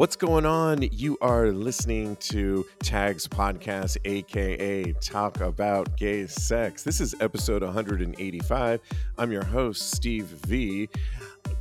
What's going on? You are listening to Tags Podcast, aka Talk About Gay Sex. This is episode 185. I'm your host, Steve V.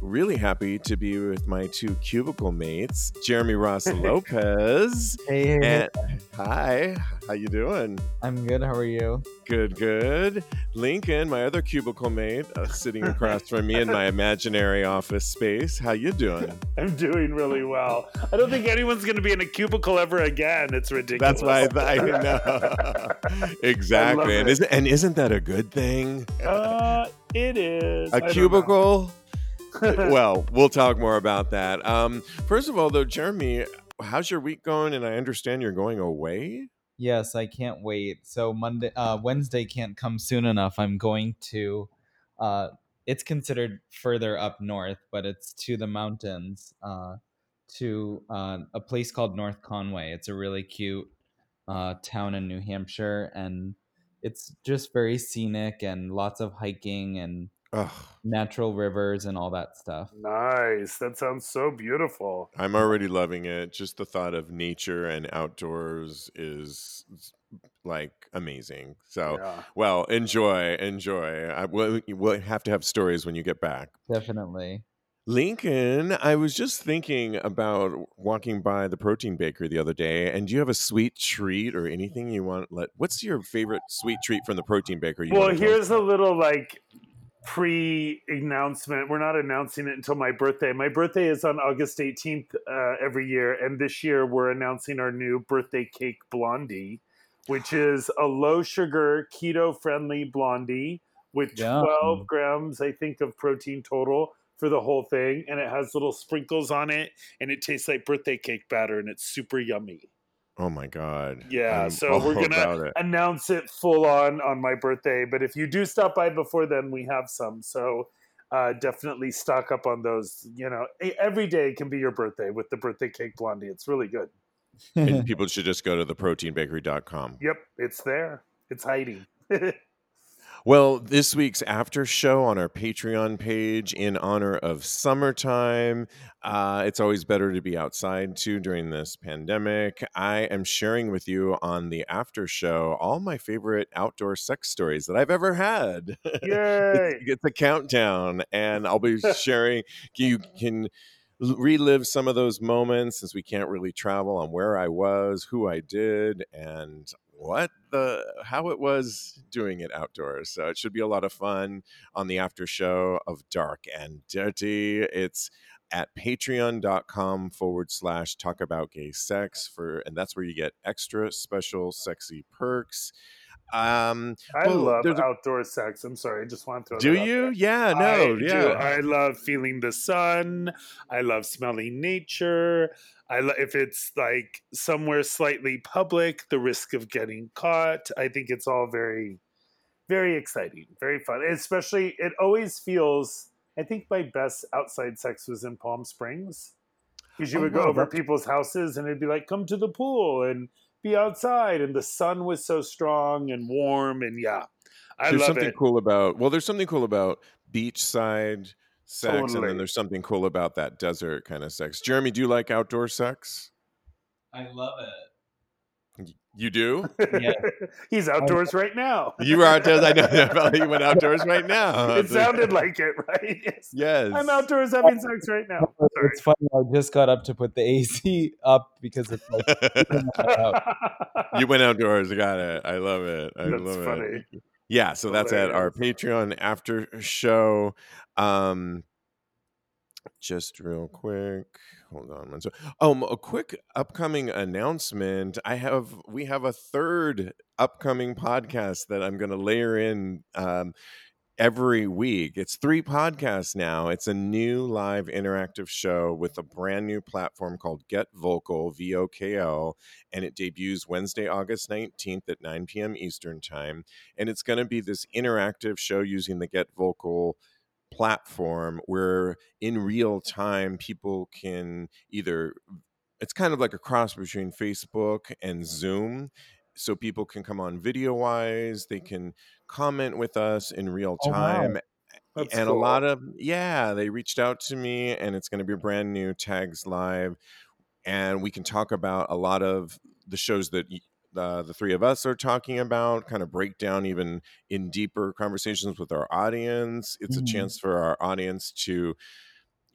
Really happy to be with my two cubicle mates, Jeremy Ross Lopez. Hey, hey, hey. and hi, how you doing? I'm good. How are you? Good, good. Lincoln, my other cubicle mate, uh, sitting across from me in my imaginary office space. How you doing? I'm doing really well. I don't think anyone's going to be in a cubicle ever again. It's ridiculous. That's why I, I know exactly. And it. isn't and isn't that a good thing? Uh, it is. I A don't cubicle. well, we'll talk more about that. Um, first of all, though, Jeremy, how's your week going? And I understand you're going away. Yes, I can't wait. So Monday, uh, Wednesday can't come soon enough. I'm going to. Uh, it's considered further up north, but it's to the mountains, uh, to uh, a place called North Conway. It's a really cute uh, town in New Hampshire, and it's just very scenic and lots of hiking and Ugh, natural rivers and all that stuff. nice. That sounds so beautiful. I'm already loving it. Just the thought of nature and outdoors is like amazing. So, Yeah. well, enjoy, enjoy. I, we'll, we'll have to have stories when you get back. Definitely. Lincoln, I was just thinking about walking by the protein bakery the other day, and do you have a sweet treat or anything you want? Let what's your favorite sweet treat from the protein bakery? You Well, wanna tell us here's a little like pre-announcement. We're not announcing it until my birthday. My birthday is on August 18th uh, every year, and this year we're announcing our new birthday cake blondie, which is a low-sugar, keto-friendly blondie with Yum. 12 grams, I think, of protein total for the whole thing, and it has little sprinkles on it, and it tastes like birthday cake batter, and it's super yummy. Oh my god! Yeah, I'm so we're gonna announce it full on on my birthday. But if you do stop by before then, we have some. So uh, definitely stock up on those. You know, every day can be your birthday with the birthday cake blondie. It's really good. and people should just go to theproteinbakery.com. Yep, it's there. It's hiding. Well, this week's after show on our Patreon page in honor of summertime. Uh, it's always better to be outside too during this pandemic. I am sharing with you on the after show all my favorite outdoor sex stories that I've ever had. it's, Yay! it's a countdown, and I'll be sharing. You can relive some of those moments since we can't really travel on where I was, who I did, and what the how it was doing it outdoors. So it should be a lot of fun on the after show of Dark and Dirty. It's at patreon.com forward slash talk about gay sex for and that's where you get extra special sexy perks. Um I well, love there's a- outdoor sex. I'm sorry, I just want to throw do you? there. Yeah, no, I yeah. do. I love feeling the sun. I love smelling nature. I lo- if it's like somewhere slightly public, the risk of getting caught. I think it's all very, very exciting, very fun. Especially, it always feels. I think my best outside sex was in Palm Springs, because you Oh, would go wow, over people's houses and it'd be like, "Come to the pool and be outside," and the sun was so strong and warm, and yeah, I there's love something it. cool about well there's something cool about beachside sex and then there's something cool about that desert kind of sex jeremy do you like outdoor sex I love it. Y- you do Yeah. He's outdoors right now. you are outdoors i know I felt like you went outdoors right now it sounded like it, right? Yes. yes I'm outdoors having sex right now. Sorry. It's funny. I just got up to put the AC up because it's like you went outdoors got it i love it i That's love funny. it yeah so that's at our patreon after show um just real quick hold on one sec. um a quick upcoming announcement i have we have a third upcoming podcast that i'm going to layer in um every week it's three podcasts now it's a new live interactive show with a brand new platform called Get Vokl v-o-k-l and it debuts wednesday august 19th at 9 p.m eastern time and it's going to be this interactive show using the Get Vokl platform where in real time people can either it's kind of like a cross between Facebook and Zoom so people can come on video wise they can comment with us in real Oh, wow. time That's and a lot of yeah they reached out to me and it's going to be brand new tags live and we can talk about a lot of the shows that uh, the three of us are talking about, kind of break down even in deeper conversations with our audience. It's mm-hmm. a chance for our audience to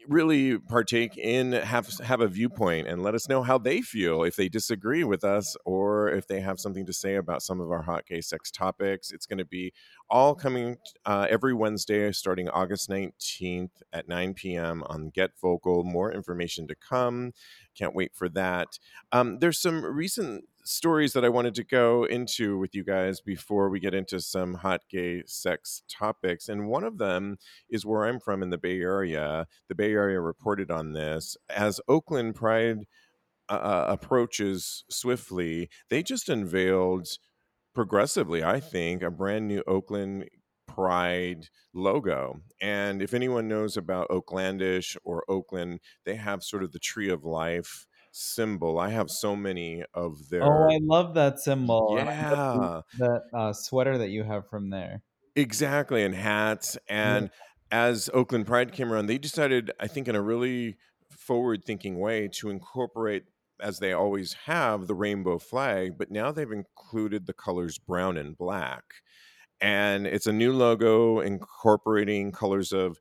really partake in have have a viewpoint and let us know how they feel if they disagree with us or if they have something to say about some of our hot gay sex topics it's going to be all coming uh, every wednesday starting august 19th at 9 p.m on Get Vokl more information to come can't wait for that um, there's some recent stories that I wanted to go into with you guys before we get into some hot gay sex topics. And one of them is where I'm from in the Bay Area. The Bay Area reported on this as Oakland Pride uh, approaches swiftly. They just unveiled progressively, I think, a brand new Oakland Pride logo. And if anyone knows about Oaklandish or Oakland, they have sort of the tree of life symbol. I have so many of their. Oh, I love that symbol. Yeah, that uh, sweater that you have from there. Exactly, and hats. And yeah. as Oakland Pride came around, they decided, I think, in a really forward-thinking way, to incorporate, as they always have, the rainbow flag. But now they've included the colors brown and black, and it's a new logo incorporating colors of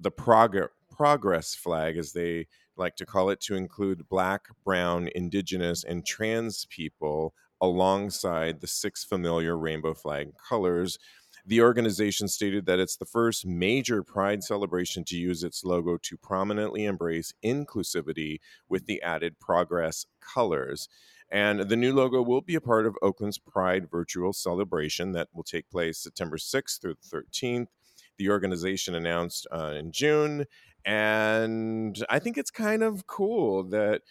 the prog- progress flag, as they like to call it, to include Black, Brown, Indigenous, and trans people alongside the six familiar rainbow flag colors. The organization stated that it's the first major Pride celebration to use its logo to prominently embrace inclusivity with the added progress colors. And the new logo will be a part of Oakland's Pride virtual celebration that will take place September 6th through the 13th. The organization announced uh, in June, and I think it's kind of cool that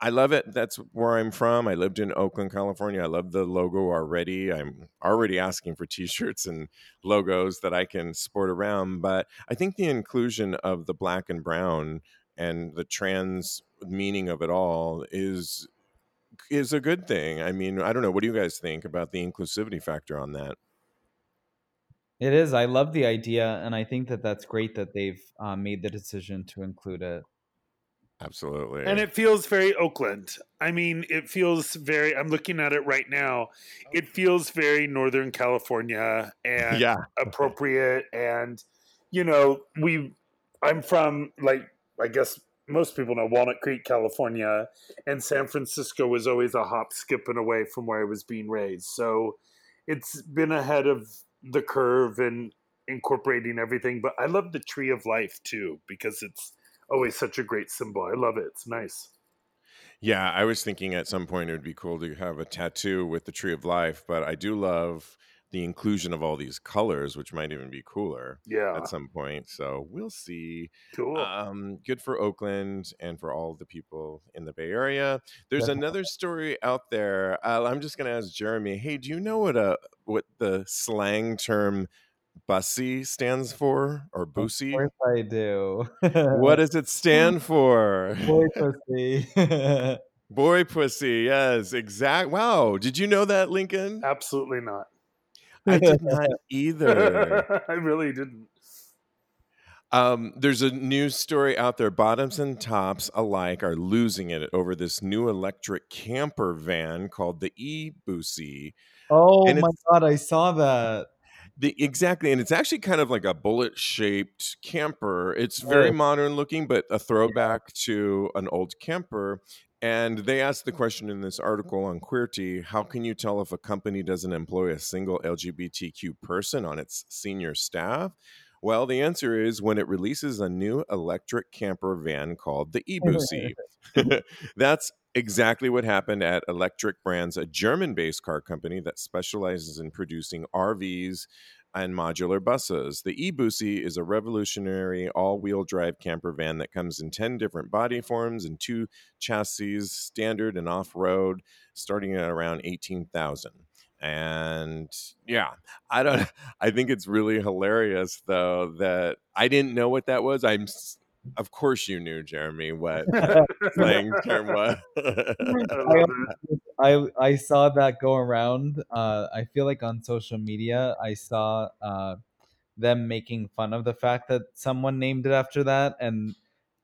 I love it. That's where I'm from. I lived in Oakland, California. I love the logo already. I'm already asking for t-shirts and logos that I can sport around, but I think the inclusion of the black and brown and the trans meaning of it all is is a good thing. I mean, I don't know. What do you guys think about the inclusivity factor on that? It is. I love the idea, and I think that that's great that they've uh, made the decision to include it. Absolutely. And it feels very Oakland. I mean, it feels very, I'm looking at it right now. It feels very Northern California and yeah. appropriate. And, you know, we, I'm from, like, I guess most people know Walnut Creek, California, and San Francisco was always a hop, skipping away from where I was being raised. So it's been ahead of the curve and incorporating everything. But I love the tree of life too because it's always such a great symbol. I love it. It's nice. Yeah, I was thinking at some point it would be cool to have a tattoo with the tree of life, but I do love the inclusion of all these colors, which might even be cooler. Yeah. At some point. So we'll see. Cool. Um, good for Oakland and for all the people in the Bay Area. There's another story out there. Uh, I'm just gonna ask Jeremy, hey, do you know what a what the slang term bussy stands for or boosie? Of course I do. what does it stand for? Boy pussy. Boy pussy, yes, exact. Wow, did you know that, Lincoln? Absolutely not. I did not either. I really didn't. Um, there's a news story out there. Bottoms and tops alike are losing it over this new electric camper van called the E Boosie. Oh my god, I saw that. The, exactly, and it's actually kind of like a bullet shaped camper. It's very modern looking, but a throwback to an old camper. And they asked the mm-hmm. question in this article on Queerty how can you tell if a company doesn't employ a single LGBTQ person on its senior staff? Well, the answer is when it releases a new electric camper van called the eBussy. Mm-hmm. That's exactly what happened at Electric Brands, a German based car company that specializes in producing RVs and modular buses. The eBussy is a revolutionary all-wheel drive camper van that comes in 10 different body forms and two chassis, standard and off-road, starting at around 18,000. And yeah, I don't I think it's really hilarious though that I didn't know what that was. I'm of course you knew, Jeremy, what slang term was. I, I, I saw that go around. Uh, I feel like on social media, I saw uh, them making fun of the fact that someone named it after that, and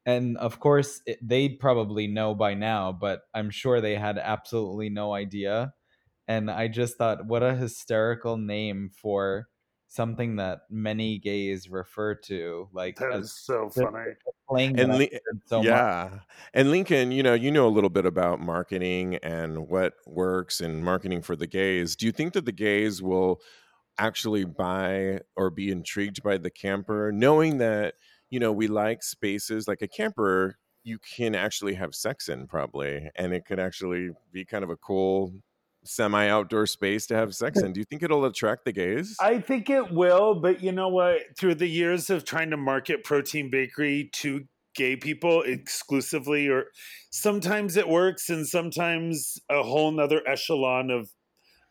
and of course it, they'd probably know by now but i'm sure they had absolutely no idea and i just thought what a hysterical name for something that many gays refer to like That as is so funny. playing And that Li- word so much yeah. And Lincoln, you know, you know a little bit about marketing and what works in marketing for the gays. Do you think that the gays will actually buy or be intrigued by the camper, knowing that, you know, we like spaces like a camper you can actually have sex in probably, and it could actually be kind of a cool semi outdoor space to have sex in. Do you think it'll attract the gays? I think it will, but you know what? Through the years of trying to market Protein Bakery to gay people exclusively, or sometimes it works, and sometimes a whole nother echelon of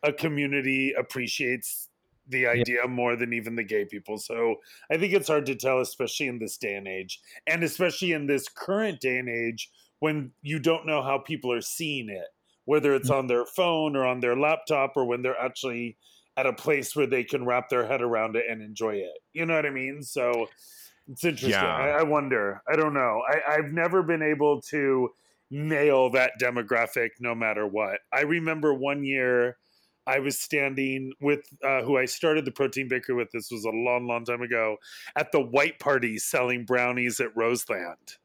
a community appreciates the idea more than even the gay people. So I think it's hard to tell, especially in this day and age, and especially in this current day and age when you don't know how people are seeing it, whether it's on their phone or on their laptop or when they're actually at a place where they can wrap their head around it and enjoy it. You know what I mean? So it's interesting. Yeah. I, I wonder. I don't know. I, I've never been able to nail that demographic no matter what. I remember one year I was standing with uh, who I started the protein bakery with. This was a long, long time ago at the white party selling brownies at Roseland.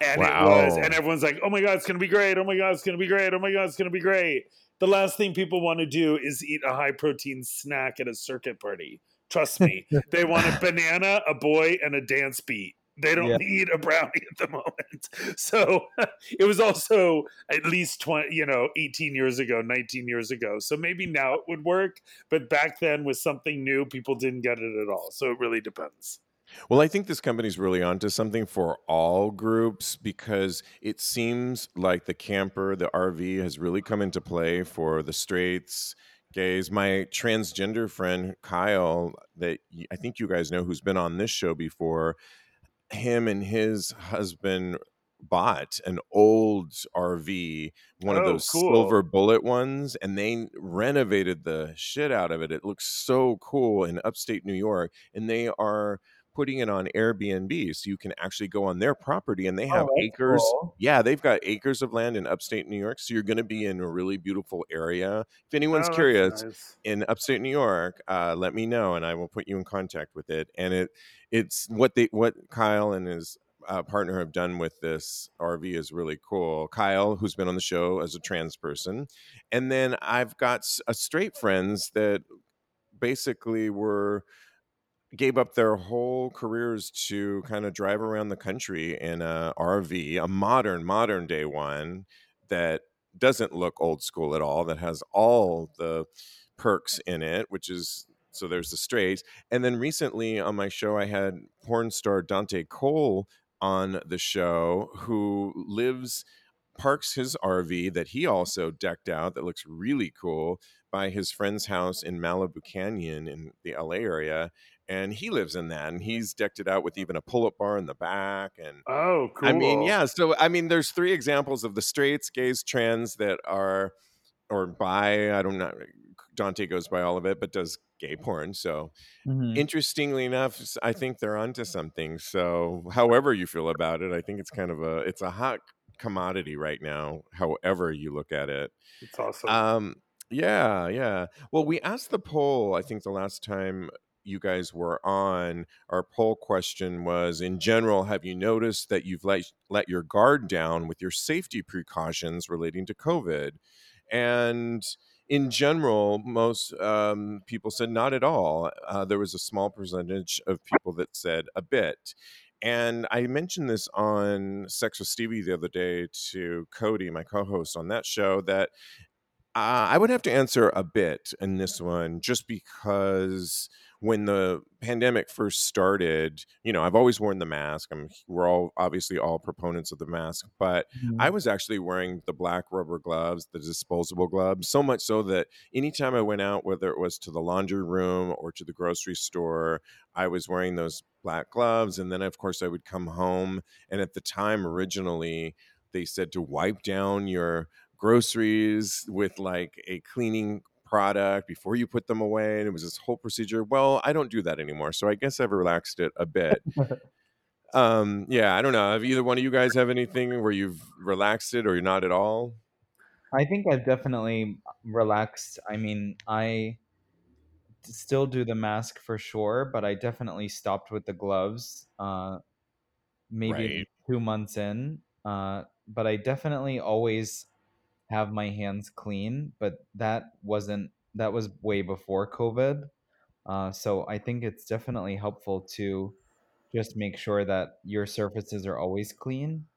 And it was, and everyone's like, "Oh my god, it's gonna be great! Oh my god, it's gonna be great! Oh my god, it's gonna be great!" The last thing people want to do is eat a high protein snack at a circuit party. Trust me, they want a banana, a boy, and a dance beat. They don't Yeah. need a brownie at the moment. So it was also at least 20, you know, 18 years ago, 19 years ago. So maybe now it would work, but back then with something new, people didn't get it at all. So it really depends. Well, I think this company's really onto something for all groups because it seems like the camper, the RV has really come into play for the straights, gays. My transgender friend Kyle, that I think you guys know, who's been on this show before, him and his husband bought an old RV, one of Oh, those cool. silver bullet ones, and they renovated the shit out of it. It looks so cool in upstate New York, and they are putting it on Airbnb so you can actually go on their property and they have Oh, acres. cool. Yeah, they've got acres of land in upstate New York, so you're going to be in a really beautiful area. If anyone's Oh, curious, nice. in upstate New York, uh, let me know and I will put you in contact with it. And it it's what they what Kyle and his uh, partner have done with this RV is really cool. Kyle, who's been on the show as a trans person, and then I've got a straight friends that basically were gave up their whole careers to kind of drive around the country in a RV, a modern, modern day one that doesn't look old school at all, that has all the perks in it, which is so there's the strays. And then recently on my show, I had porn star Dante Cole on the show who lives parks his RV that he also decked out that looks really cool by his friend's house in Malibu Canyon in the LA area and he lives in that and he's decked it out with even a pull-up bar in the back and Oh, cool. I mean, yeah. So I mean, there's three examples of the straights, gays, trans that are or by I don't know. Dante goes by all of it, but does gay porn. So Mhm. interestingly enough, i think they're onto something. So however you feel about it, I think it's kind of a it's a hot commodity right now. However you look at it. It's awesome. Um, yeah, yeah. Well, we asked the poll, I think the last time you guys were on, our poll question was in general, have you noticed that you've let let your guard down with your safety precautions relating to COVID? And in general, most um, people said not at all. Uh, there was a small percentage of people that said a bit. And I mentioned this on Sex with Stevie the other day to Cody, my co host on that show, that uh, I would have to answer a bit in this one just because when the pandemic first started, you know, I've always worn the mask. I'm, we're all obviously all proponents of the mask, but I mm-hmm. was actually wearing the black rubber gloves, the disposable gloves, so much so that anytime I went out, whether it was to the laundry room or to the grocery store, I was wearing those black gloves. And then, of course, I would come home. And at the time, originally, they said to wipe down your groceries with like a cleaning product before you put them away and it was this whole procedure well i don't do that anymore so i guess i've relaxed it a bit um, yeah, I don't know. Have either one of you guys have anything where you've relaxed it or you're not at all? I think I've definitely relaxed. I mean, I still do the mask for sure, but I definitely stopped with the gloves. Uh, maybe Right. two months in. Uh, but I definitely always have my hands clean. But that wasn't that was way before COVID. Uh, so I think it's definitely helpful to just make sure that your surfaces are always clean.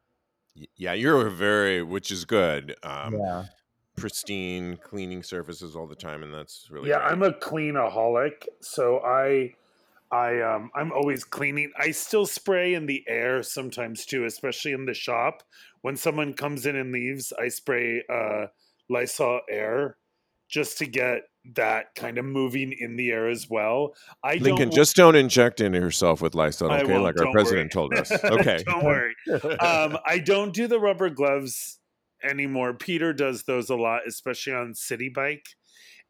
Yeah, you're very, which is good. Um, Yeah. pristine cleaning surfaces all the time, and that's really yeah, great. I'm a cleanaholic, so I I um I'm always cleaning. I still spray in the air sometimes too, especially in the shop. When someone comes in and leaves, I spray uh Lysol air just to get that kind of moving in the air as well. I Lincoln, don't just don't inject into yourself with Lysol, okay? Like our president worry. told us. Okay. don't worry. Um, I don't do the rubber gloves anymore. Peter does those a lot, especially on city bike.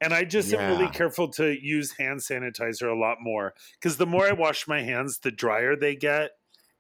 And I just am really careful to use hand sanitizer a lot more because the more I wash my hands, the drier they get,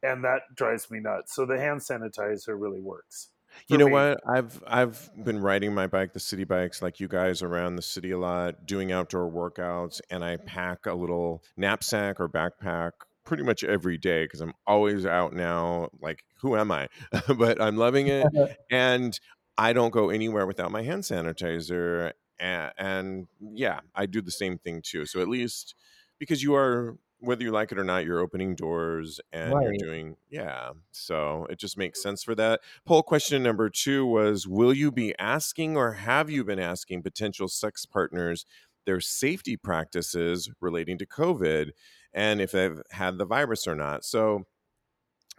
and that drives me nuts. So the hand sanitizer really works. You know me. what? I've I've been riding my bike, the city bikes, like you guys around the city a lot, doing outdoor workouts, and I pack a little knapsack or backpack pretty much every day because I'm always out now. Like, who am I? but I'm loving it, and I don't go anywhere without my hand sanitizer. And, and yeah, I do the same thing too. So at least because you are whether you like it or not, you're opening doors and you're doing yeah. So it just makes sense for that. Poll question number two was Will you be asking or have you been asking potential sex partners their safety practices relating to COVID and if they've had the virus or not? So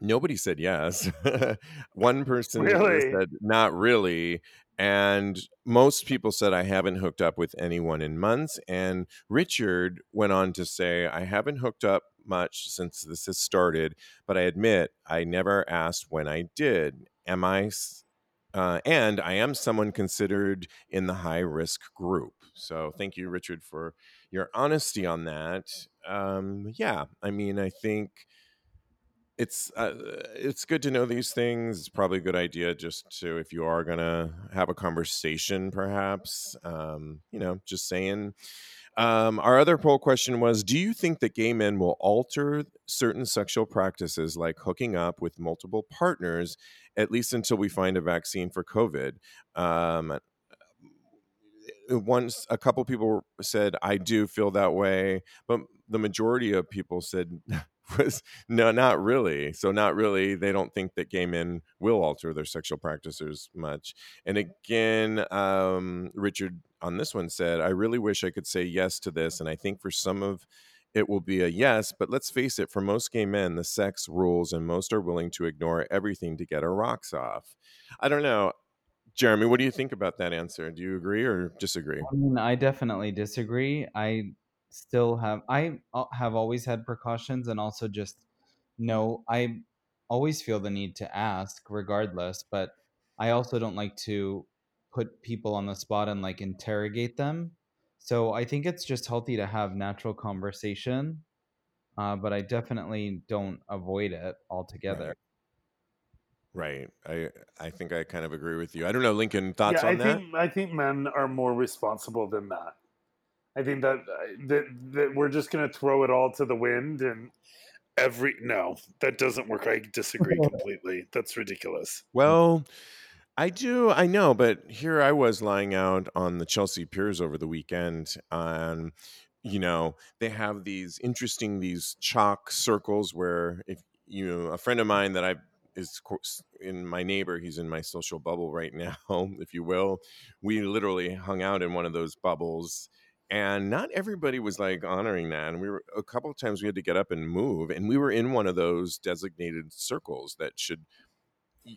nobody said yes. One person Really? said not really. And most people said, I haven't hooked up with anyone in months. And Richard went on to say, I haven't hooked up much since this has started, but I admit I never asked when I did. Am I, Uh, and I am someone considered in the high risk group. So thank you, Richard, for your honesty on that. Um, yeah, I mean, I think it's uh, it's good to know these things. It's probably a good idea just to if you are gonna have a conversation, perhaps. Um, you know, just saying. Um, our other poll question was: Do you think that gay men will alter certain sexual practices, like hooking up with multiple partners, at least until we find a vaccine for COVID? Um, once a couple people said i do feel that way but the majority of people said was no not really. So not really they don't think that gay men will alter their sexual practices much. And again um, richard on this one said i really wish i could say yes to this and i think for some of it will be a yes but let's face it for most gay men the sex rules and most are willing to ignore everything to get our rocks off. I don't know. Jeremy what do you think about that answer? Do you agree or disagree? I mean, I definitely disagree. I still have I have always had precautions and also just know I always feel the need to ask regardless, but I also don't like to put people on the spot and like interrogate them. So I think it's just healthy to have natural conversation, uh, but I definitely don't avoid it altogether. Right. I I think I kind of agree with you. I don't know, Lincoln. Thoughts yeah, on I that? think I think men are more responsible than that. I think that that that we're just going to throw it all to the wind and every no, that doesn't work. I disagree completely. That's ridiculous. Well, I do. I know, but here I was lying out on the Chelsea Piers over the weekend. And you know, they have these interesting these chalk circles where if you know a friend of mine that I is in my neighbor, he's in my social bubble right now, if you will. We literally hung out in one of those bubbles. And not everybody was like honoring that. And we were a couple of times we had to get up and move. And we were in one of those designated circles that should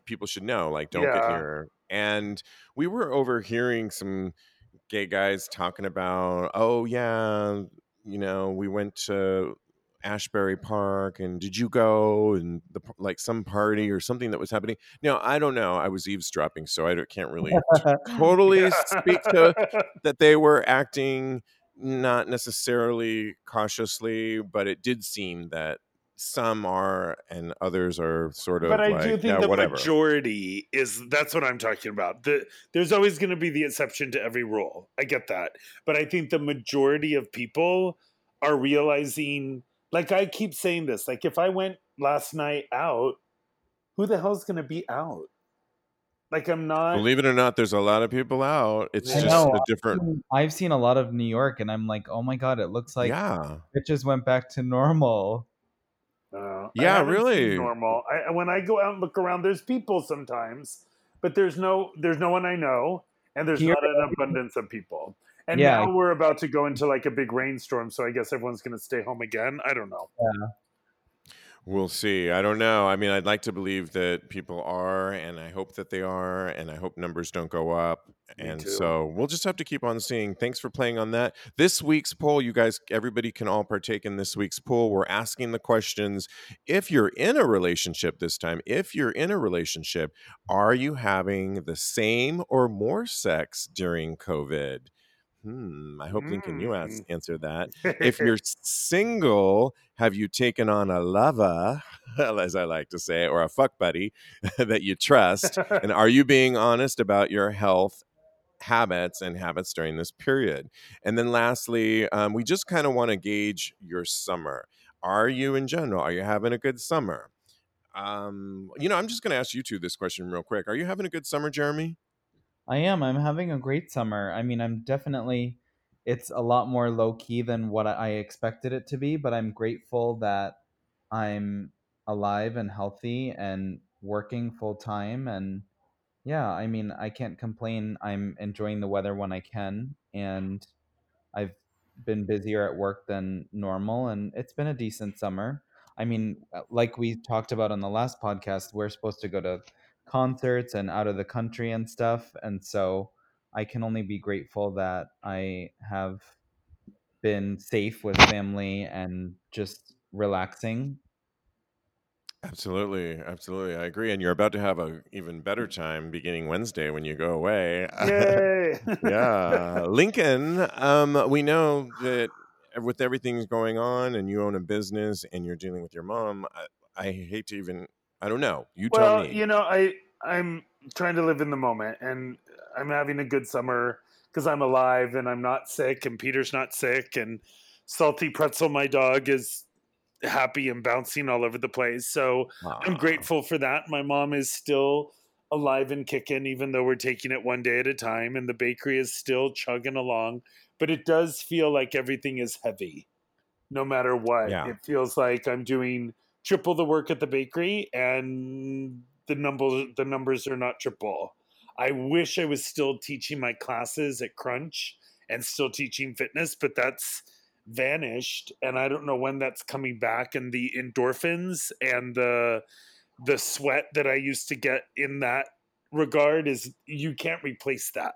people should know like don't get Yeah. near and we were overhearing some gay guys talking about oh yeah you know we went to Asbury Park and did you go and the like some party or something that was happening now i don't know i was eavesdropping so i can't really totally speak to that they were acting not necessarily cautiously but it did seem that some are and others are sort of but I like, do think yeah, the whatever. majority is that's what I'm talking about. The, there's always going to be the exception to every rule. I get that, but I think the majority of people are realizing. Like I keep saying this. Like if I went last night out, who the hell's going to be out? Like I'm not. Believe it or not, there's a lot of people out. It's I just know. a different. I've seen a lot of New York, and I'm like, oh my god, it looks like yeah, it just went back to normal. Uh, Yeah, haven't really. normal. I, when I go out and look around, there's people sometimes, but there's no there's no one I know, and there's Here- not an abundance of people. And Yeah. now we're about to go into like a big rainstorm, so I guess everyone's going to stay home again. I don't know. we'll see. I don't know. I mean, I'd like to believe that people are, and I hope that they are, and I hope numbers don't go up. Me and too. so we'll just have to keep on seeing. Thanks for playing on that. This week's poll, you guys, everybody can all partake in this week's poll. We're asking the questions if you're in a relationship this time, if you're in a relationship, are you having the same or more sex during COVID? Hmm. I hope Lincoln, you ask, answer that. If you're single, have you taken on a lover, as I like to say, or a fuck buddy that you trust? and are you being honest about your health habits and habits during this period? And then lastly, um, we just kind of want to gauge your summer. Are you in general? Are you having a good summer? Um, you know, I'm just going to ask you two this question real quick. Are you having a good summer, Jeremy? I am. I'm having a great summer. I mean, I'm definitely. It's a lot more low key than what I expected it to be, but I'm grateful that I'm alive and healthy and working full time. And yeah, I mean, I can't complain. I'm enjoying the weather when I can, and I've been busier at work than normal, and it's been a decent summer. I mean, like we talked about on the last podcast, we're supposed to go to concerts and out of the country and stuff, and so I can only be grateful that I have been safe with family and just relaxing. Absolutely, absolutely. I agree. And you're about to have a even better time beginning Wednesday when you go away. Yay! yeah. Lincoln, um, we know that with everything's going on and you own a business and you're dealing with your mom, I, I hate to even I don't know. You tell well, me. you know, I I'm trying to live in the moment, and I'm having a good summer because I'm alive and I'm not sick, and Peter's not sick, and Salty Pretzel, my dog, is happy and bouncing all over the place. So I'm grateful for that. My mom is still alive and kicking, even though we're taking it one day at a time, and the bakery is still chugging along. But it does feel like everything is heavy, no matter what. Yeah. It feels like I'm doing triple the work at the bakery, and the number the numbers are not triple. I wish I was still teaching my classes at Crunch and still teaching fitness, but that's vanished and I don't know when that's coming back and the endorphins and the the sweat that I used to get in that regard is you can't replace that.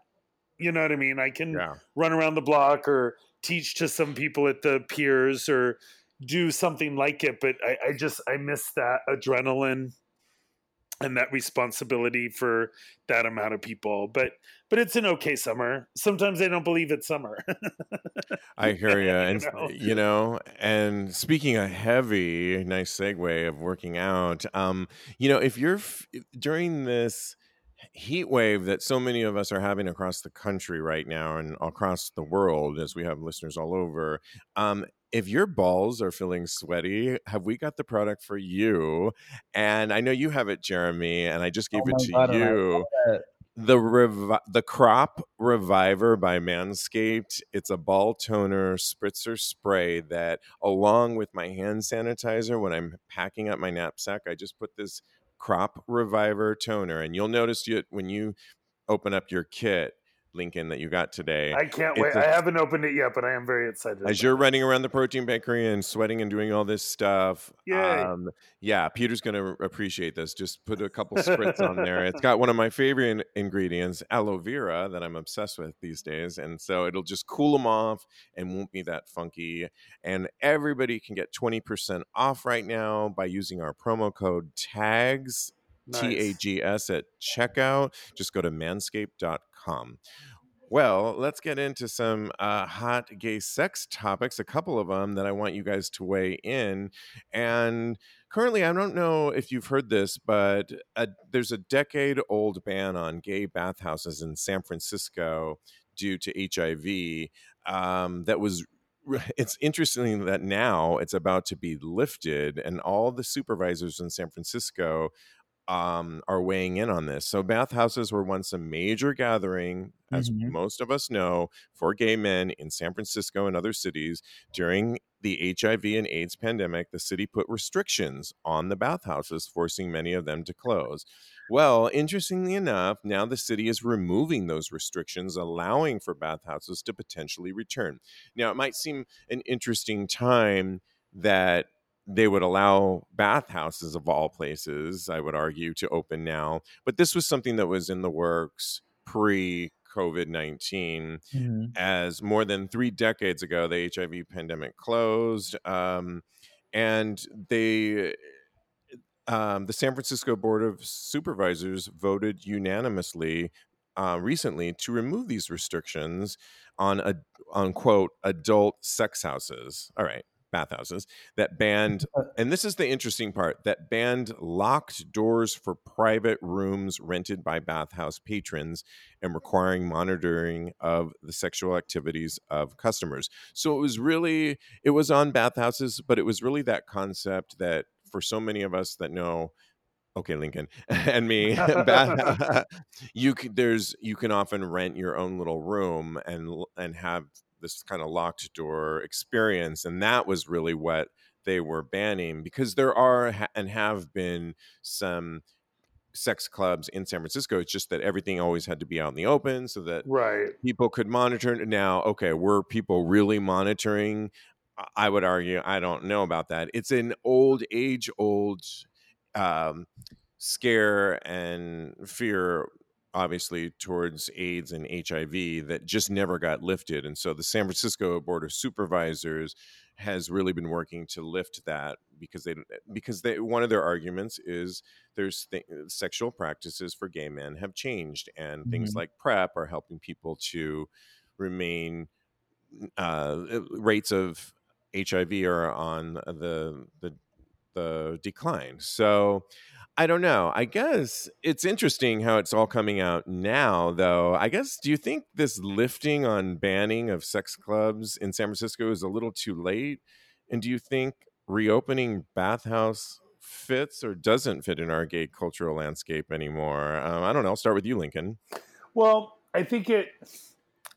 You know what I mean? I can Yeah. run around the block or teach to some people at the piers or do something like it, but I, I just I miss that adrenaline and that responsibility for that amount of people. But but it's an okay summer. Sometimes I don't believe it's summer. I hear you. And, know? you know, and speaking a heavy, nice segue of working out, um, you know, if you're f- during this heat wave that so many of us are having across the country right now and across the world, as we have listeners all over, um, if your balls are feeling sweaty, have we got the product for you? And I know you have it, Jeremy, and I just gave Oh it to God, you the revi- the crop reviver by manscaped it's a ball toner spritzer spray that along with my hand sanitizer when i'm packing up my knapsack i just put this crop reviver toner and you'll notice it when you open up your kit lincoln that you got today I can't It's wait. I haven't opened it yet, but I am very excited. as you're it. running around the protein bakery and sweating and doing all this stuff um, yeah peter's going to appreciate this just put a couple spritz on there it's got one of my favorite ingredients aloe vera that i'm obsessed with these days and so it'll just cool them off and won't be that funky and everybody can get 20% off right now by using our promo code tags Nice. T A G S at checkout. Just go to manscaped.com. Well, let's get into some uh, hot gay sex topics, a couple of them that I want you guys to weigh in. And currently, I don't know if you've heard this, but a, there's a decade old ban on gay bathhouses in San Francisco due to HIV um, that was it's interesting that now it's about to be lifted and all the supervisors in San Francisco um, are weighing in on this. So bathhouses were once a major gathering, as Mhm. most of us know, for gay men in San Francisco and other cities. During the HIV and AIDS pandemic, the city put restrictions on the bathhouses, forcing many of them to close. Well, interestingly enough, now the city is removing those restrictions, allowing for bathhouses to potentially return. Now, it might seem an interesting time that they would allow bathhouses of all places, I would argue, to open now. But this was something that was in the works pre COVID 19 Mhm. as more than three decades ago, the HIV pandemic closed. Um, and they, um, the San Francisco Board of Supervisors voted unanimously uh, recently to remove these restrictions on a on quote adult sex houses. All right, bathhouses that banned, uh, and this is the interesting part that banned locked doors for private rooms rented by bathhouse patrons and requiring monitoring of the sexual activities of customers. So it was really it was on bathhouses, but it was really that concept that for so many of us that know okay lincoln and me bath, you can there's you can often rent your own little room and and have this kind of locked door experience and that was really what they were banning because there are and have been some sex clubs in San Francisco it's just that everything always had to be out in the open so that Right. people could monitor now okay were people really monitoring I- i would argue i don't know about that it's an old age old um, scare and fear obviously towards aids and hiv that just never got lifted and so the san francisco board of supervisors has really been working to lift that because they because they one of their arguments is there's th- sexual practices for gay men have changed and things Mhm. like PrEP are helping people to remain uh, rates of hiv are on the the the decline so i don't know i guess it's interesting how it's all coming out now though i guess do you think this lifting on banning of sex clubs in san francisco is a little too late and do you think reopening bathhouse fits or doesn't fit in our gay cultural landscape anymore um, i don't know i'll start with you lincoln Well, I think it.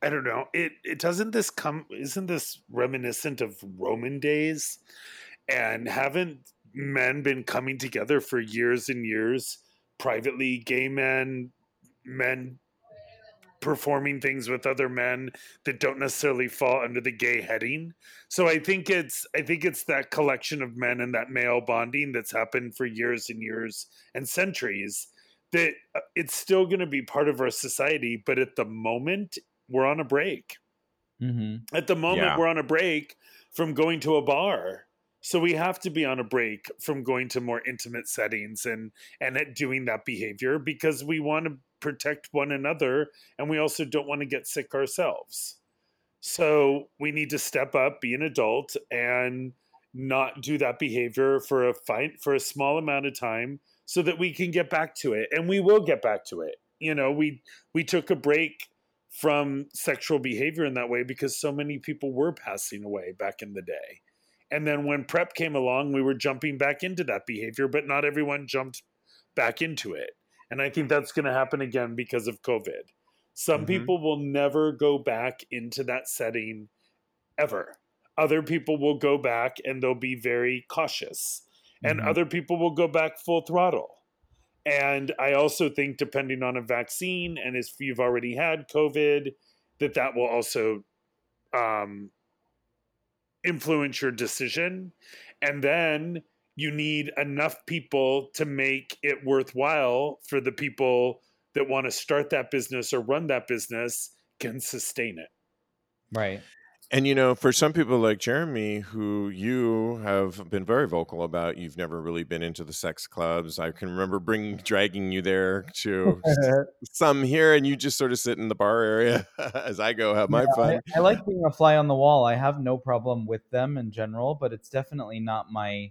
I don't know. It it doesn't this come isn't this reminiscent of Roman days, and haven't men been coming together for years and years privately? Gay men, men performing things with other men that don't necessarily fall under the gay heading. So I think it's I think it's that collection of men and that male bonding that's happened for years and years and centuries that uh, it's still going to be part of our society but at the moment we're on a break. Mhm. At the moment Yeah. we're on a break from going to a bar. So we have to be on a break from going to more intimate settings and and doing that behavior because we want to protect one another and we also don't want to get sick ourselves. So we need to step up, be an adult and not do that behavior for a fight for a small amount of time so that we can get back to it and we will get back to it. You know, we we took a break from sexual behavior in that way because so many people were passing away back in the day. And then when PrEP came along, we were jumping back into that behavior, but not everyone jumped back into it. And I think that's going to happen again because of COVID. Some Mhm. people will never go back into that setting ever. Other people will go back and they'll be very cautious. And Mhm. other people will go back full throttle. And I also think, depending on a vaccine and if you've already had COVID, that that will also um, influence your decision. And then you need enough people to make it worthwhile for the people that want to start that business or run that business can sustain it. Right. And you know, for some people like Jeremy, who you have been very vocal about, you've never really been into the sex clubs. I can remember bringing, dragging you there to some here, and you just sort of sit in the bar area as I go have my Yeah, fun. I, I like being a fly on the wall. I have no problem with them in general, but it's definitely not my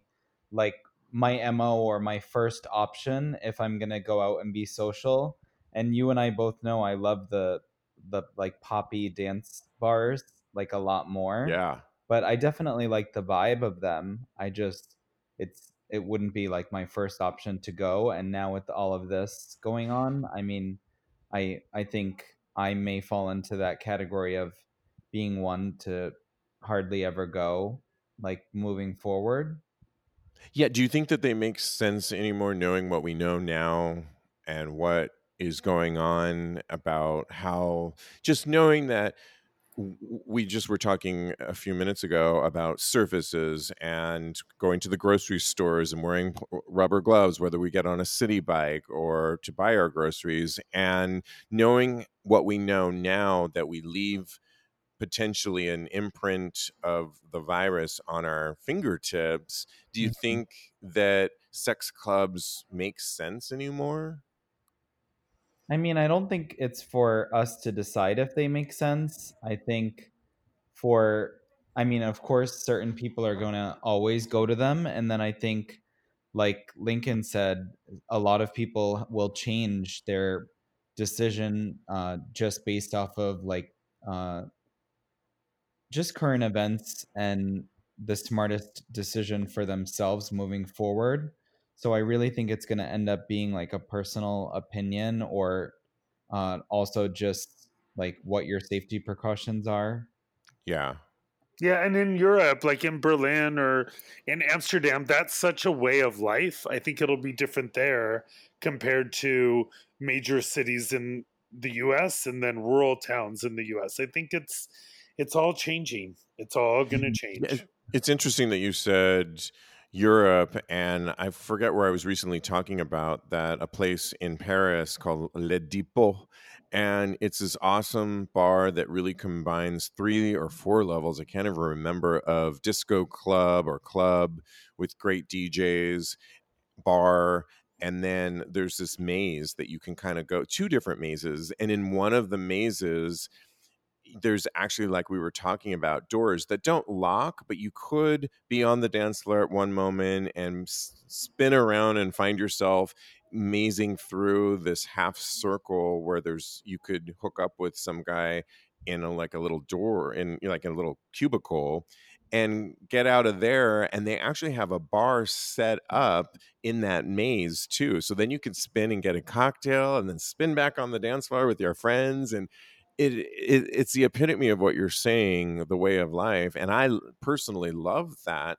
like my mo or my first option if I'm gonna go out and be social. And you and I both know I love the the like poppy dance bars like a lot more. Yeah. But I definitely like the vibe of them. I just it's it wouldn't be like my first option to go. And now with all of this going on, I mean, I I think I may fall into that category of being one to hardly ever go, like moving forward. Yeah. Do you think that they make sense anymore knowing what we know now and what is going on about how just knowing that we just were talking a few minutes ago about surfaces and going to the grocery stores and wearing rubber gloves, whether we get on a city bike or to buy our groceries, and knowing what we know now that we leave potentially an imprint of the virus on our fingertips, do you Mhm. think that sex clubs make sense anymore? I mean, I don't think it's for us to decide if they make sense. I think for I mean, of course, certain people are going to always go to them and then I think like Lincoln said, a lot of people will change their decision uh, just based off of like uh, just current events and the smartest decision for themselves moving forward. So I really think it's going to end up being like a personal opinion or uh, also just like what your safety precautions are. Yeah. Yeah, and in Europe, like in Berlin or in Amsterdam, that's such a way of life. I think it'll be different there compared to major cities in the US and then rural towns in the US. I think it's it's all changing. It's all going to change. It's interesting that you said Europe, and I forget where I was recently talking about that a place in Paris called Le Depot. And it's this awesome bar that really combines three or four levels, I can't even remember, of disco club or club with great DJs, bar. And then there's this maze that you can kind of go, two different mazes. And in one of the mazes, there's actually like we were talking about doors that don't lock but you could be on the dance floor at one moment and spin around and find yourself mazing through this half circle where there's you could hook up with some guy in a like a little door in like a little cubicle and get out of there and they actually have a bar set up in that maze too. So then you can spin and get a cocktail and then spin back on the dance floor with your friends and it, it it's the epitome of what you're saying the way of life and I personally love that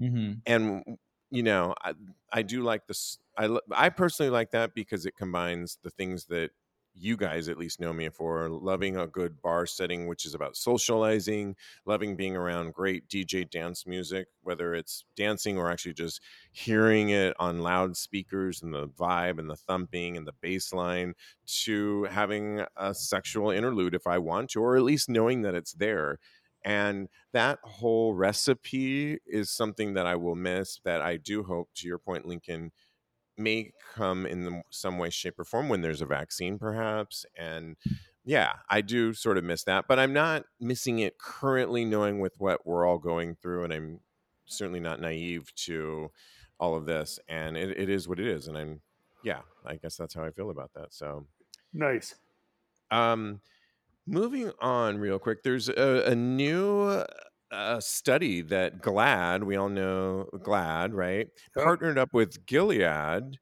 Mm-hmm. and you know i i do like this i i personally like that because it combines the things that you guys at least know me for loving a good bar setting which is about socializing loving being around great dj dance music whether it's dancing or actually just hearing it on loudspeakers and the vibe and the thumping and the bass line to having a sexual interlude if i want to or at least knowing that it's there and that whole recipe is something that I will miss. That I do hope, to your point, Lincoln, may come in the, some way, shape, or form when there's a vaccine, perhaps. And yeah, I do sort of miss that, but I'm not missing it currently, knowing with what we're all going through, and I'm certainly not naive to all of this. And it, it is what it is, and I'm yeah, I guess that's how I feel about that. So, Nice. um, Moving on, real quick, there's a, a new uh, study that GLAAD, we all know GLAAD, right? Yep. Partnered up with Gilead.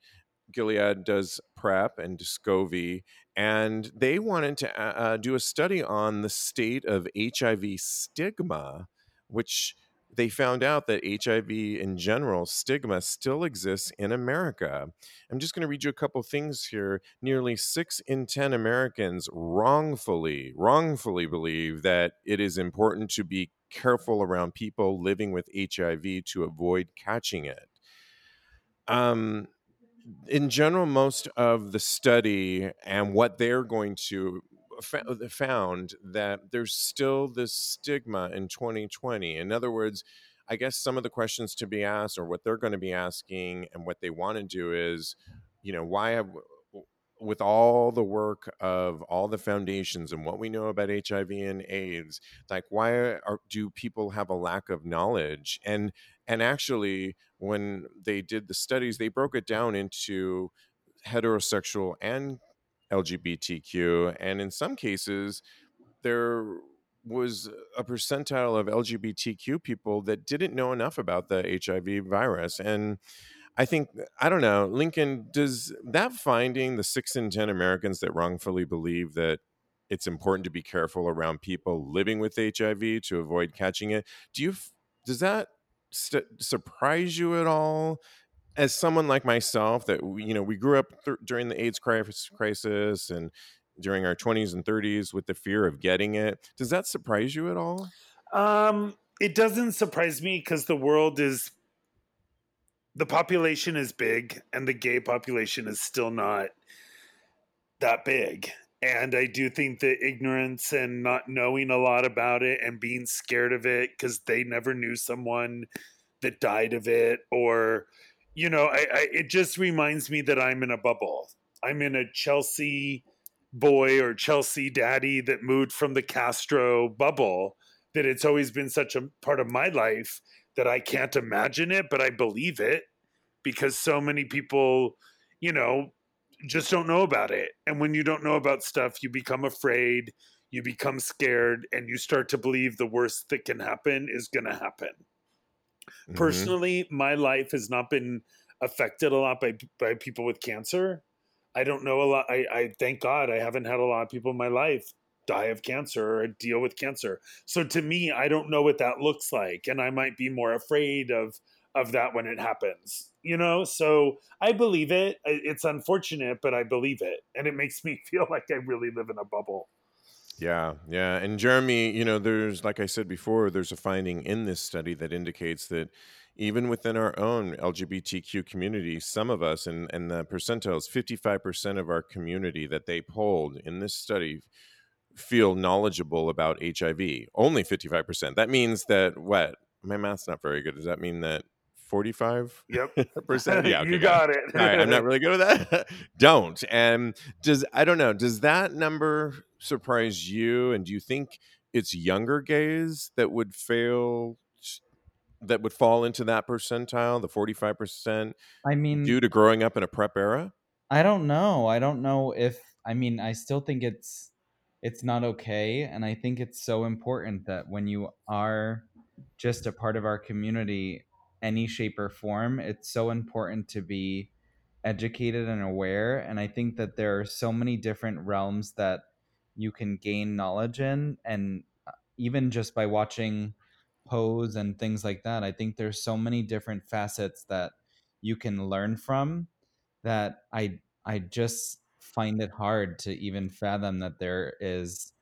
Gilead does PrEP and Descovy, and they wanted to uh, uh, do a study on the state of HIV stigma, which they found out that HIV in general, stigma still exists in America. I'm just going to read you a couple things here. Nearly six in 10 Americans wrongfully, wrongfully believe that it is important to be careful around people living with HIV to avoid catching it. Um, in general, most of the study and what they're going to found that there's still this stigma in 2020. In other words, I guess some of the questions to be asked, or what they're going to be asking, and what they want to do is, you know, why have with all the work of all the foundations and what we know about HIV and AIDS, like why are, do people have a lack of knowledge? And and actually, when they did the studies, they broke it down into heterosexual and LGBTQ, and in some cases, there was a percentile of LGBTQ people that didn't know enough about the HIV virus and I think I don't know, Lincoln. Does that finding the six in ten Americans that wrongfully believe that it's important to be careful around people living with HIV to avoid catching it? Do you does that st- surprise you at all? As someone like myself, that you know, we grew up th- during the AIDS crisis and during our 20s and 30s with the fear of getting it. Does that surprise you at all? Um, it doesn't surprise me because the world is the population is big and the gay population is still not that big. And I do think that ignorance and not knowing a lot about it and being scared of it because they never knew someone that died of it, or, you know, I, I, it just reminds me that I'm in a bubble. I'm in a Chelsea boy or Chelsea daddy that moved from the Castro bubble, that it's always been such a part of my life that I can't imagine it, but I believe it because so many people, you know, just don't know about it. And when you don't know about stuff, you become afraid, you become scared, and you start to believe the worst that can happen is going to happen. Mm-hmm. Personally, my life has not been affected a lot by by people with cancer. I don't know a lot. I, I thank God I haven't had a lot of people in my life die of cancer or deal with cancer. So to me, I don't know what that looks like, and I might be more afraid of of that when it happens. You know, so I believe it. It's unfortunate, but I believe it, and it makes me feel like I really live in a bubble. Yeah, yeah. And Jeremy, you know, there's, like I said before, there's a finding in this study that indicates that even within our own LGBTQ community, some of us, and, and the percentiles, 55% of our community that they polled in this study feel knowledgeable about HIV. Only 55%. That means that what? My math's not very good. Does that mean that 45 yep. percent? Yeah okay, you got it. All right, i'm not really good at that. Don't. And does i don't know does that number surprise you? And do you think it's younger gays that would fail that would fall into that percentile the 45% i mean due to growing up in a PrEP era? I don't know. I don't know if i mean i still think it's it's not okay. And i think it's so important that when you are just a part of our community any shape or form it's so important to be educated and aware and i think that there are so many different realms that you can gain knowledge in and uh, even just by watching pose and things like that i think there's so many different facets that you can learn from that i i just find it hard to even fathom that there is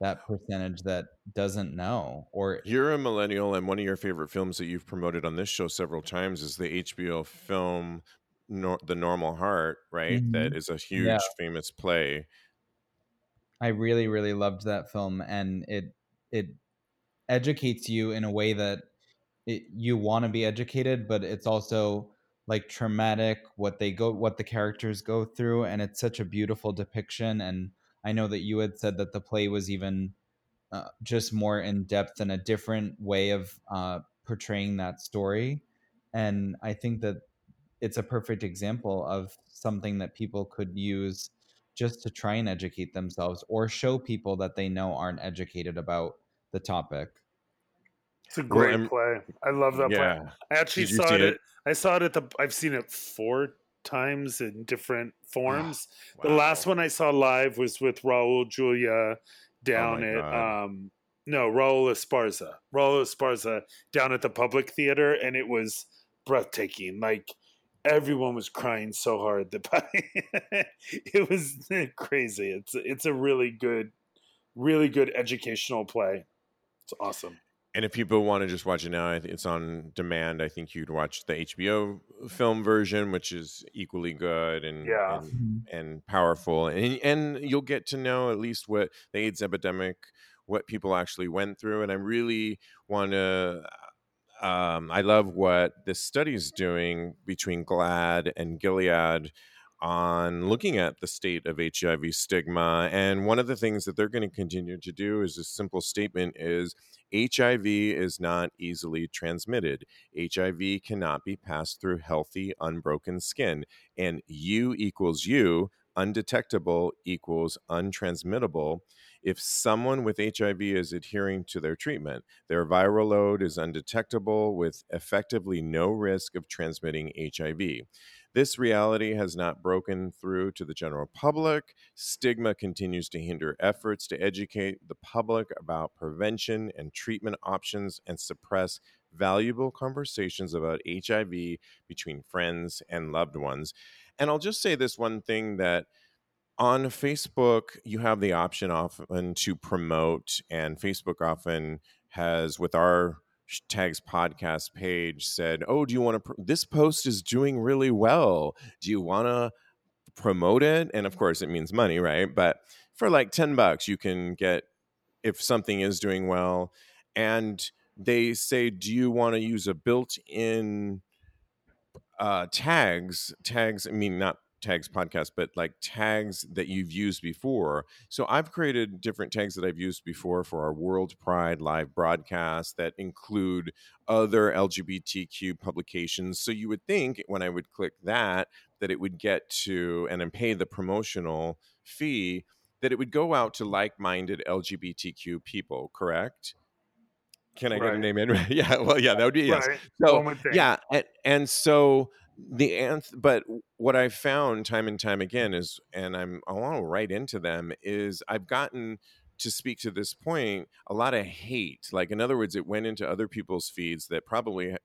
that percentage that doesn't know or you're a millennial and one of your favorite films that you've promoted on this show several times is the hbo film Nor- the normal heart right mm-hmm. that is a huge yeah. famous play i really really loved that film and it it educates you in a way that it, you want to be educated but it's also like traumatic what they go what the characters go through and it's such a beautiful depiction and i know that you had said that the play was even uh, just more in depth and a different way of uh, portraying that story and i think that it's a perfect example of something that people could use just to try and educate themselves or show people that they know aren't educated about the topic it's a great well, play. I love that yeah. play. I actually saw it, it, I saw it at the. I've seen it four times in different forms. wow. The last one I saw live was with Raul Julia down oh at um no Raul Esparza. Raul Esparza down at the Public Theater, and it was breathtaking. Like everyone was crying so hard that it was crazy. It's it's a really good, really good educational play. It's awesome. And if people want to just watch it now, it's on demand. I think you'd watch the HBO film version, which is equally good and Yeah. and, Mhm. and powerful, and and you'll get to know at least what the AIDS epidemic, what people actually went through. And I really want to. Um, I love what this study is doing between GLAAD and Gilead on looking at the state of HIV stigma. And one of the things that they're going to continue to do is a simple statement is HIV is not easily transmitted. HIV cannot be passed through healthy, unbroken skin. And U equals U, undetectable equals untransmittable. If someone with HIV is adhering to their treatment, their viral load is undetectable with effectively no risk of transmitting HIV. This reality has not broken through to the general public. Stigma continues to hinder efforts to educate the public about prevention and treatment options and suppress valuable conversations about HIV between friends and loved ones. And I'll just say this one thing that on Facebook, you have the option often to promote, and Facebook often has, with our Tags podcast page, said, "Oh, do you want to? Pr- this post is doing really well. Do you want to promote it?" And of course, it means money, right? But for like ten bucks, you can get if something is doing well, and they say, "Do you want to use a built-in?" uh tags tags i mean not tags podcast but like tags that you've used before. So i've created different tags that i've used before for our world pride live broadcast that include other lgbtq publications. So you would think when i would click that that it would get to and then pay the promotional fee that it would go out to like-minded lgbtq people correct? Can i get a name in? Yeah well yeah that would be yes. Right. so One would think. yeah, and, and so the anth, but what I've found time and time again is, and I'm I want to write into them is I've gotten to speak to this point a lot of hate. Like in other words, it went into other people's feeds that probably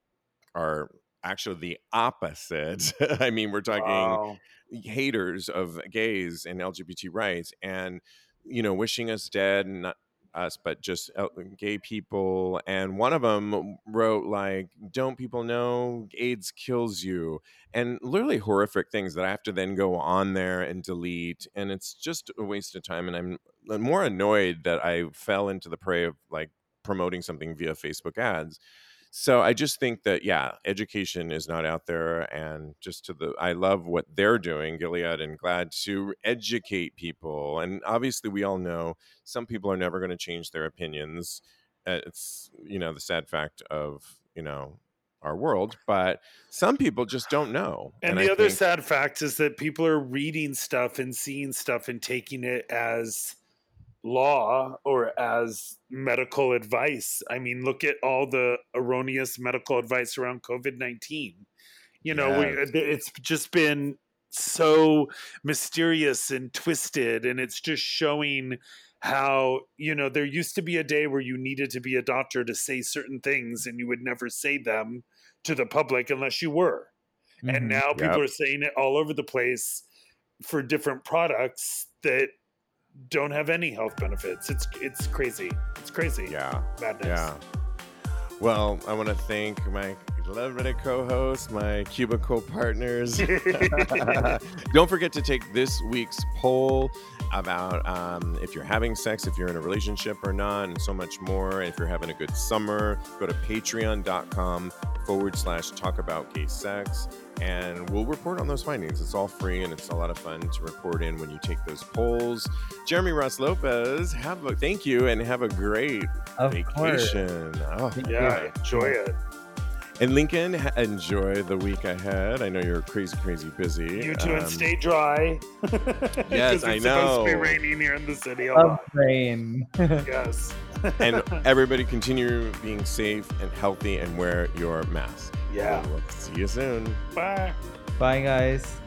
are actually the opposite. I mean, we're talking Wow. haters of gays and LGBT rights and you know wishing us dead and not us but just uh, gay people and one of them wrote like don't people know AIDS kills you? and literally horrific things that I have to then go on there and delete and it's just a waste of time and I'm uh, more annoyed that I fell into the prey of like promoting something via Facebook ads so I just think that yeah, education is not out there, and just to the I love what they're doing, Gilead and GLAAD to educate people, and obviously we all know some people are never going to change their opinions. Uh, It's you know the sad fact of you know our world, but some people just don't know. And, I the other think- sad fact is that people are reading stuff and seeing stuff and taking it as law or as medical advice. I mean, look at all the erroneous medical advice around COVID 19. You know, we, it's just been so mysterious and twisted, and it's just showing how, you know, there used to be a day where you needed to be a doctor to say certain things, and you would never say them to the public unless you were Mhm. and now people Yep. are saying it all over the place for different products that don't have any health benefits. It's it's crazy. It's crazy. yeah. Madness. Yeah. Well, I want to thank my beloved co-host, my cubicle partners. Don't forget to take this week's poll about um, if you're having sex, if you're in a relationship or not, and so much more. If you're having a good summer, go to patreon.com forward slash talk about gay sex. And we'll report on those findings. It's all free and it's a lot of fun to report in when you take those polls. Jeremy Ross Lopez, have a thank you and have a great Of course. vacation. Oh, Yeah, enjoy it. and Lincoln, enjoy the week ahead. I know you're crazy, crazy busy. You two and Um, stay dry. Yes, 'Cause I it's supposed to be raining here in the city a Of lot. rain. Yes. And everybody continue being safe and healthy and wear your mask. yeah. We'll see you soon. Bye. Bye, guys.